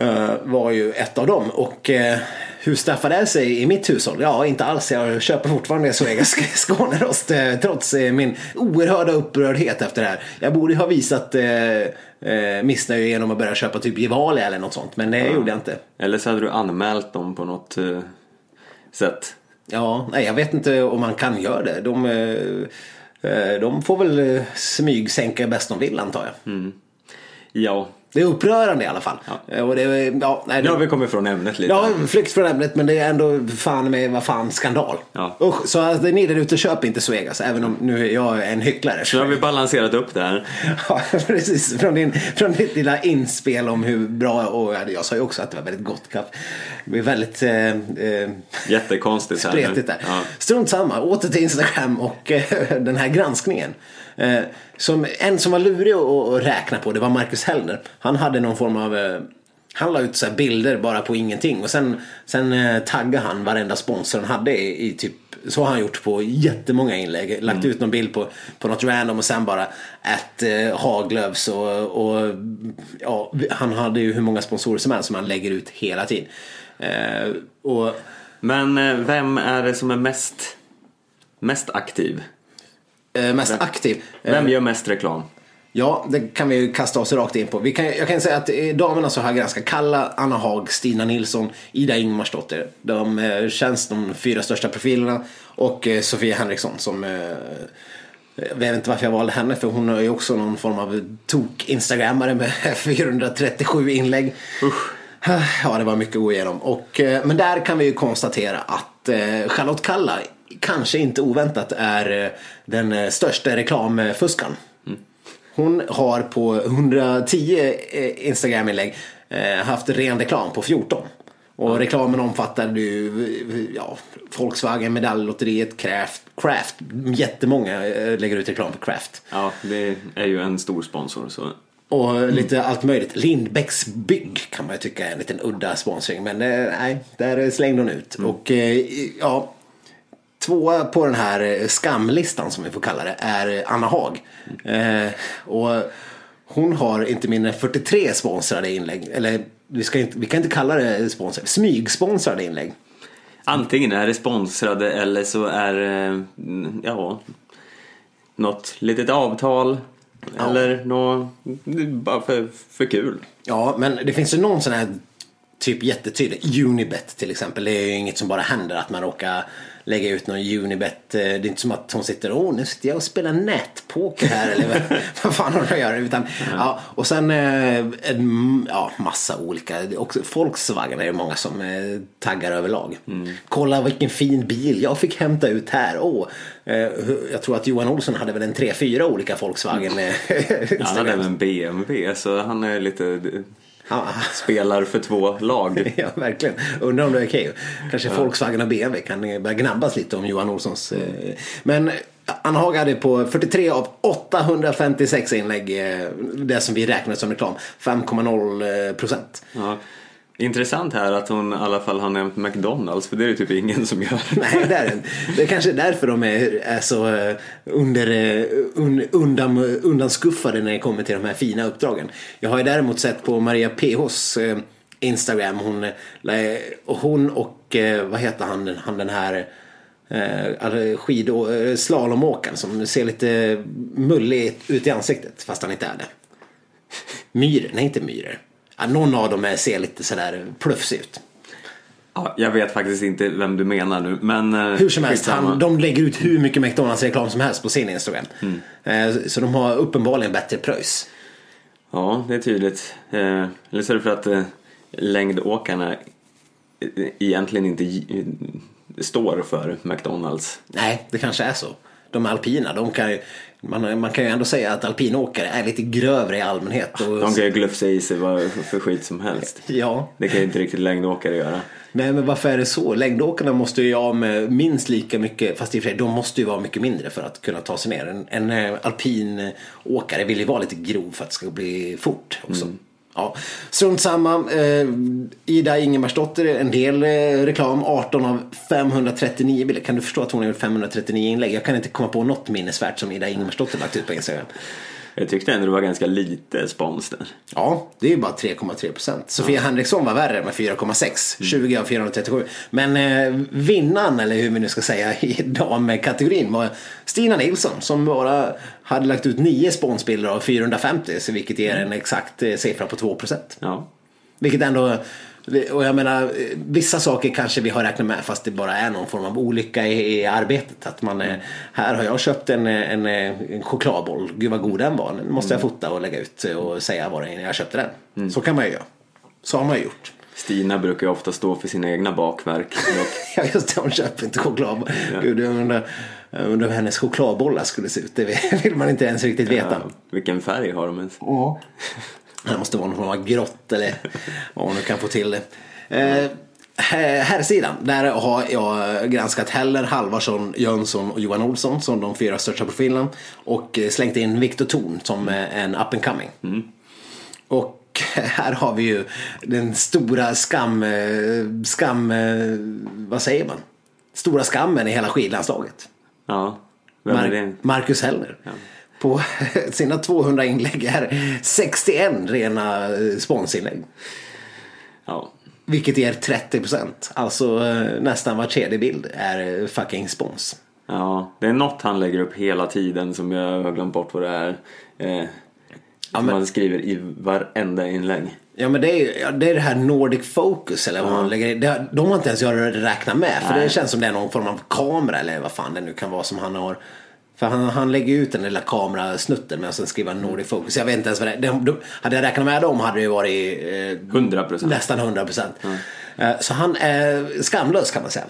eh, var ju ett av dem. Och uh, hur staffar det sig i mitt hushåll? Ja, inte alls. Jag köper fortfarande Zoegas Skånerost uh, trots eh, min oerhörda upprördhet efter det här. Jag borde ha visat uh, uh, missnöje genom att börja köpa typ Gevalia eller något sånt, men det gjorde jag inte. Eller så hade du anmält dem på något eh, sätt. Ja, nej, jag vet inte om man kan göra det. De, eh, eh, de får väl eh, smygsänka bäst de vill antar jag. Ja, Det är upprörande i alla fall. Eh, Och det, ja, nej, nu har vi kommit från ämnet lite. ja, flykt från ämnet men det är ändå fan med vad fan skandal. Ja. Usch, så att ni där ute köper inte Svegas även om nu är jag en hycklare. Nu har vi balanserat upp det här. Ja, precis. Från, din, från ditt lilla inspel om hur bra, och jag sa ju också att det var väldigt gott kaffe. Det blir väldigt eh, eh, Jättekonstigt här spretigt där. Ja. Strunt samma, åter till Instagram och eh, den här granskningen. Eh, som, en som var lurig att, att räkna på det var Marcus Hellner. Han hade någon form av eh, han la ut så bilder bara på ingenting och sen, sen eh, taggade han varenda sponsor han hade i, i typ så har han gjort på jättemånga inlägg. Lagt ut någon bild på, på något random och sen bara ett eh, Haglöfs och, och ja, han hade ju hur många sponsorer som helst som han lägger ut hela tiden. Eh, och Men vem är det som är mest, mest aktiv? Eh, mest aktiv. Eh, Vem gör mest reklam? Ja, det kan vi ju kasta oss rakt in på. Vi kan, jag kan säga att eh, damerna så har ganska Kalla, Anna Haag, Stina Nilsson, Ida Ingmarsdotter. De eh, känns de fyra största profilerna. Och eh, Sofia Henriksson som eh, jag vet inte varför jag valde henne för hon är ju också någon form av tok-instagrammare med 437 inlägg. Ja, det var mycket att gå igenom. Och, eh, men där kan vi ju konstatera att eh, Charlotte Kalla kanske inte oväntat är eh, den eh, största reklamfuskaren. Hon har på 110 eh, Instagram-inlägg haft ren reklam på 14. Och reklamen omfattade ju ja, Volkswagen, Medalllotteriet, Craft, Craft. Jättemånga lägger ut reklam på Craft. Ja, det är ju en stor sponsor. Så. Och lite allt möjligt. Lindbäcks bygg kan man ju tycka är en liten udda sponsring. Men nej, där slängde hon ut. Och eh, ja, tvåa på den här eh, skamlistan som vi får kalla det är Anna Haag. Eh, och hon har inte mindre än 43 sponsrade inlägg. Eller vi, ska inte, vi kan inte kalla det sponsor, smygsponsrade inlägg. Antingen är det sponsrade eller så är det ja, något litet avtal. Ja. Eller något bara för, för kul. Ja, men det finns ju någon sån här typ jättetydlig. Unibet till exempel. Det är ju inget som bara händer att man råkar lägga ut någon Unibet. Eh, Det är inte som att hon sitter och nu sitter jag och spelar nätpoker här eller vad, vad fan hon gör. Utan, ja, och sen eh, en ja, massa olika. Också Volkswagen är det många som eh, taggar överlag. Kolla vilken fin bil jag fick hämta ut här. Åh, jag tror att Johan Olsson hade väl en tre, fyra olika Volkswagen. eh, Han hade även BMW så han är lite. Spelar för två lag. Ja, verkligen. Undrar om det är okej. Kanske Volkswagen och BMW kan börja gnabbas lite om Johan Olssons. eh, Men Anna Haag hade på 43 av 856 inlägg eh, det som vi räknar som reklam. 5,0 procent. Ja. Intressant här att hon i alla fall har nämnt McDonalds för det är det typ ingen som gör. Nej, det är det är kanske därför de är, är så eh, under, eh, un, undan, undanskuffade när det kommer till de här fina uppdragen. Jag har ju däremot sett på Maria PHs eh, Instagram. Hon, och hon och vad heter han, han den här alltså skid och slalomåkaren som ser lite mullig ut i ansiktet fast han inte är det. Myr, nej inte Myrer. Ja, någon av dem ser lite sådär plufsig ut. Ja, jag vet faktiskt inte vem du menar nu men... eh, Hur som helst, han, de lägger ut hur mycket McDonalds-reklam som helst på sin Instagram. Eh, Så de har uppenbarligen bättre pröjs. Ja, det är tydligt. Eh, eller så är det för att längdåkarna eh, egentligen inte står för McDonalds. Nej, det kanske är så. De alpina, de kan ju, man, man kan ju ändå säga att alpinåkare är lite grövre i allmänhet. Och, De kan ju glufsa i sig vad för skit som helst. Ja, Det kan ju inte riktigt längdåkare göra. nej men varför är det så? Längdåkarna måste ju ha med minst lika mycket, fast i och för sig, de måste ju vara mycket mindre för att kunna ta sig ner. En, en eh, alpinåkare vill ju vara lite grov för att det ska bli fort också. Ja, strunt samma. Eh, Ida Ingemarsdotter, en del eh, reklam. 18 av 539 bilder. Kan du förstå att hon har gjort 539 inlägg? Jag kan inte komma på något minnesvärt som Ida Ingemarsdotter lagt ut på Instagram. Jag tyckte ändå det var ganska lite spons där. Ja, det är ju bara 3,3 procent. Sofia Henriksson var värre med 4,6. 20 av 437. Men eh, vinnaren, eller hur vi nu ska säga, i damkategorin var Stina Nilsson som bara hade lagt ut nio sponsbilder av 450. Så vilket ger en exakt eh, siffra på 2 procent. Ja. Vilket ändå, och jag menar, vissa saker kanske vi har räknat med fast det bara är någon form av olycka i, i arbetet. Att man, eh, här har jag köpt en, eh, en, eh, en chokladboll, gud vad god den var. Den måste jag fota och lägga ut och säga var jag köpte den. Så kan man ju göra. Så har man ju gjort. Stina brukar ju ofta stå för sina egna bakverk. Ja just det, hon köper inte choklad. Gud, jag undrar, jag undrar hur hennes chokladbollar skulle se ut. Det vill man inte ens riktigt veta. Ja, vilken färg har de ens? Ja. Det måste vara någon form av grått eller vad man nu kan få till det. Eh, här sidan, där har jag granskat Heller, Halvarsson, Jönsson och Johan Olsson som de fyra största profilerna. Och slängt in Viktor Thorn som eh, en up and coming. Och här har vi ju den stora skam, eh, skam, eh, vad säger man? Stora skammen i hela skidlandslaget. Ja, vem är det? Marcus Hellner. På sina 200 inlägg är 61 rena eh, sponsinlägg. Ja. Vilket ger 30 procent. Alltså eh, nästan var tredje bild är eh, fucking spons. ja, det är något han lägger upp hela tiden som jag har glömt bort vad det är. Eh, som men- han skriver i varenda inlägg. Ja men det är ja, det, är det här Nordic Focus eller vad man lägger det, De har inte ens jag räknat med. För Nej. det känns som det är någon form av kamera eller vad fan det nu kan vara som han har. För han, han lägger ut den lilla kamerasnutten men sen skriver han Nordic Focus. Jag vet inte ens vad det är. De, de, hade jag räknat med dem hade det varit eh, 100%. Nästan 100 procent. Så han är skamlös kan man säga.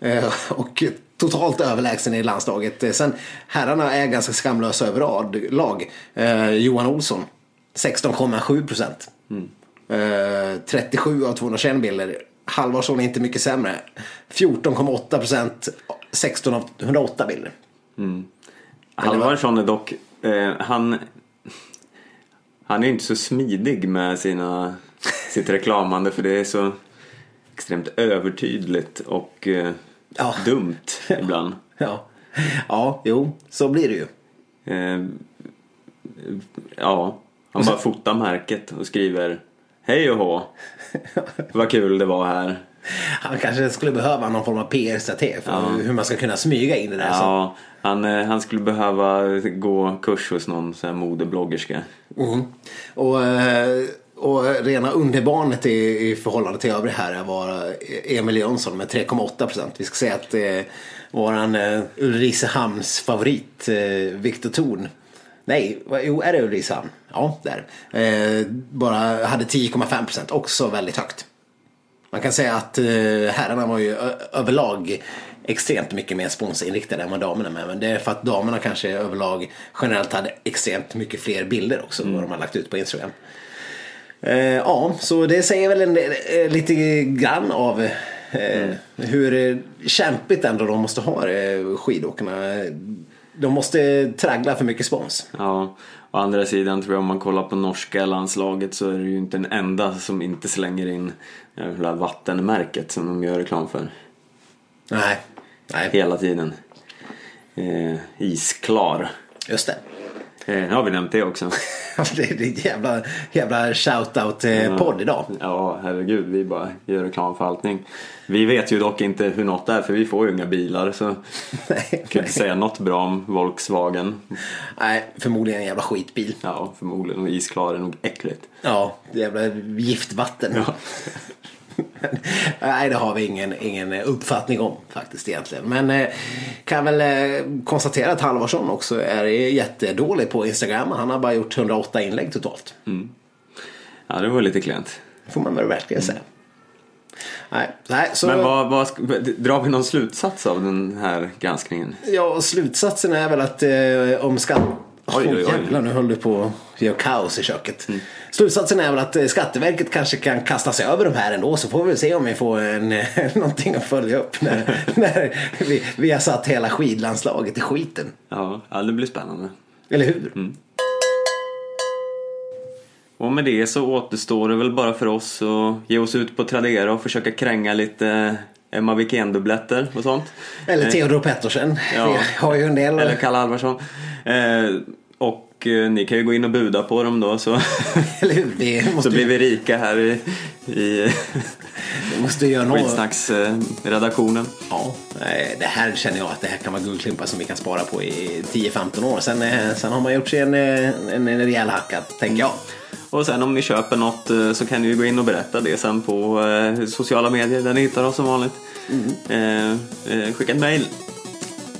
Eh, Och totalt överlägsen i landslaget. Eh, Sen herrarna är ganska skamlösa överlag. Eh, Johan Olsson 16,7 procent. Eh, 37 av 221 bilder. Halvarsson är inte mycket sämre. 14,8 procent, 16 av 108 bilder. Halvarsson är dock, eh, han, han är ju inte så smidig med sina, sitt reklamande för det är så extremt övertydligt och eh, Ja. dumt ibland. Ja. ja, jo, så blir det ju. Eh, ja, han bara fotar märket och skriver Hej och hå, vad kul det var här. Han kanske skulle behöva någon form av PR-strateg för hur man ska kunna smyga in det där. Så. Han, eh, han skulle behöva gå kurs hos någon sån här modebloggerska. Mm. Och, eh, och rena underbarnet i, i förhållande till övriga här var Emil Jönsson med 3,8 procent. Vi ska säga att eh, våran eh, Ulricehamns favorit eh, Viktor Thorn Nej, jo är det Ulricehamn? Ja, där. Eh, bara hade 10,5 procent. Också väldigt högt. Man kan säga att eh, herrarna var ju överlag extremt mycket mer sponsorinriktade än vad damerna med. Men det är för att damerna kanske överlag generellt hade extremt mycket fler bilder också vad de har lagt ut på Instagram. Eh, ja, så det säger väl en, eh, lite grann av eh, hur eh, kämpigt ändå de måste ha eh, skidåkarna. De måste traggla för mycket spons. Ja, å andra sidan tror jag om man kollar på norska landslaget så är det ju inte en enda som inte slänger in det här vattenmärket som de gör reklam för. Nej, nej, Hela tiden. Eh, isklar. just det. Eh, har vi nämnt det också. det är en jävla, jävla shout-out-podd idag. Ja, herregud, vi bara gör reklam för allting. Vi vet ju dock inte hur något är för vi får ju inga bilar så Nej, kan inte säga något bra om Volkswagen. nej, förmodligen en jävla skitbil. Ja, förmodligen. Och isklar är nog äckligt. Ja, jävla giftvatten. Ja. Nej, det har vi ingen, ingen uppfattning om faktiskt egentligen. Men eh, kan väl eh, konstatera att Halvarsson också är jättedålig på Instagram. Han har bara gjort 108 inlägg totalt. Ja, det var lite klent. Får man väl verkligen säga. Nej, nej, så... Men vad, vad, drar vi någon slutsats av den här granskningen? Ja, slutsatsen är väl att eh, om skatt... Oj, oj, oj. jävlar, nu höll du på göra kaos i köket. Slutsatsen är väl att eh, Skatteverket kanske kan kasta sig över de här ändå så får vi se om vi får en, eh, någonting att följa upp när, när vi, vi har satt hela skidlandslaget i skiten. Ja, ja det blir spännande. Eller hur? Och med det så återstår det väl bara för oss att ge oss ut på Tradera och försöka kränga lite Emma Wikén-dubbletter och sånt. Eller Theodor Pettersen. ja. Vi har ju en del. Eller Kalle Alvarsson. Eh, och eh, ni kan ju gå in och buda på dem då så, så blir vi rika här i, i måste göra något. skitsnacksredaktionen. Ja, eh, det här känner jag att det här kan vara guldklimpar som vi kan spara på i 10-15 år. Sen, eh, sen har man gjort sig en, eh, en, en rejäl hacka, tänker jag. Och sen om ni köper något eh, så kan ni ju gå in och berätta det sen på eh, sociala medier där ni hittar oss som vanligt. Eh, eh, skicka ett mail.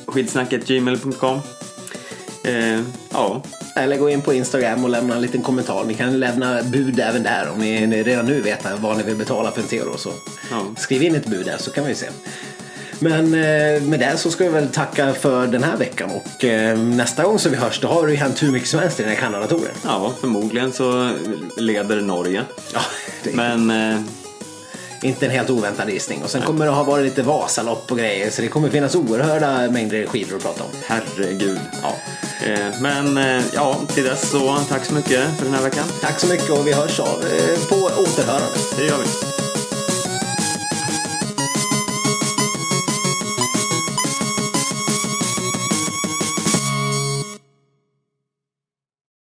Skidsnacket.gmail.com eh, Ja, Eller gå in på Instagram och lämna en liten kommentar. Ni kan lämna bud även där om ni, redan nu vet vad ni vill betala för en. Så Ja. skriv in ett bud där så kan vi se. Men eh, med det så ska vi väl tacka för den här veckan och eh, nästa gång som vi hörs då har det ju hänt hur mycket som helst i den här Kanadatoren. ja, förmodligen så leder Norge. Ja, Men eh, inte en helt oväntad gissning. Och sen kommer det ha varit lite Vasalopp och grejer så det kommer finnas oerhörda mängder skidor att prata om. herregud. Ja. Eh, men eh, ja, till dess så tack så mycket för den här veckan. Tack så mycket och vi hörs av eh, på återhörande. Det gör vi.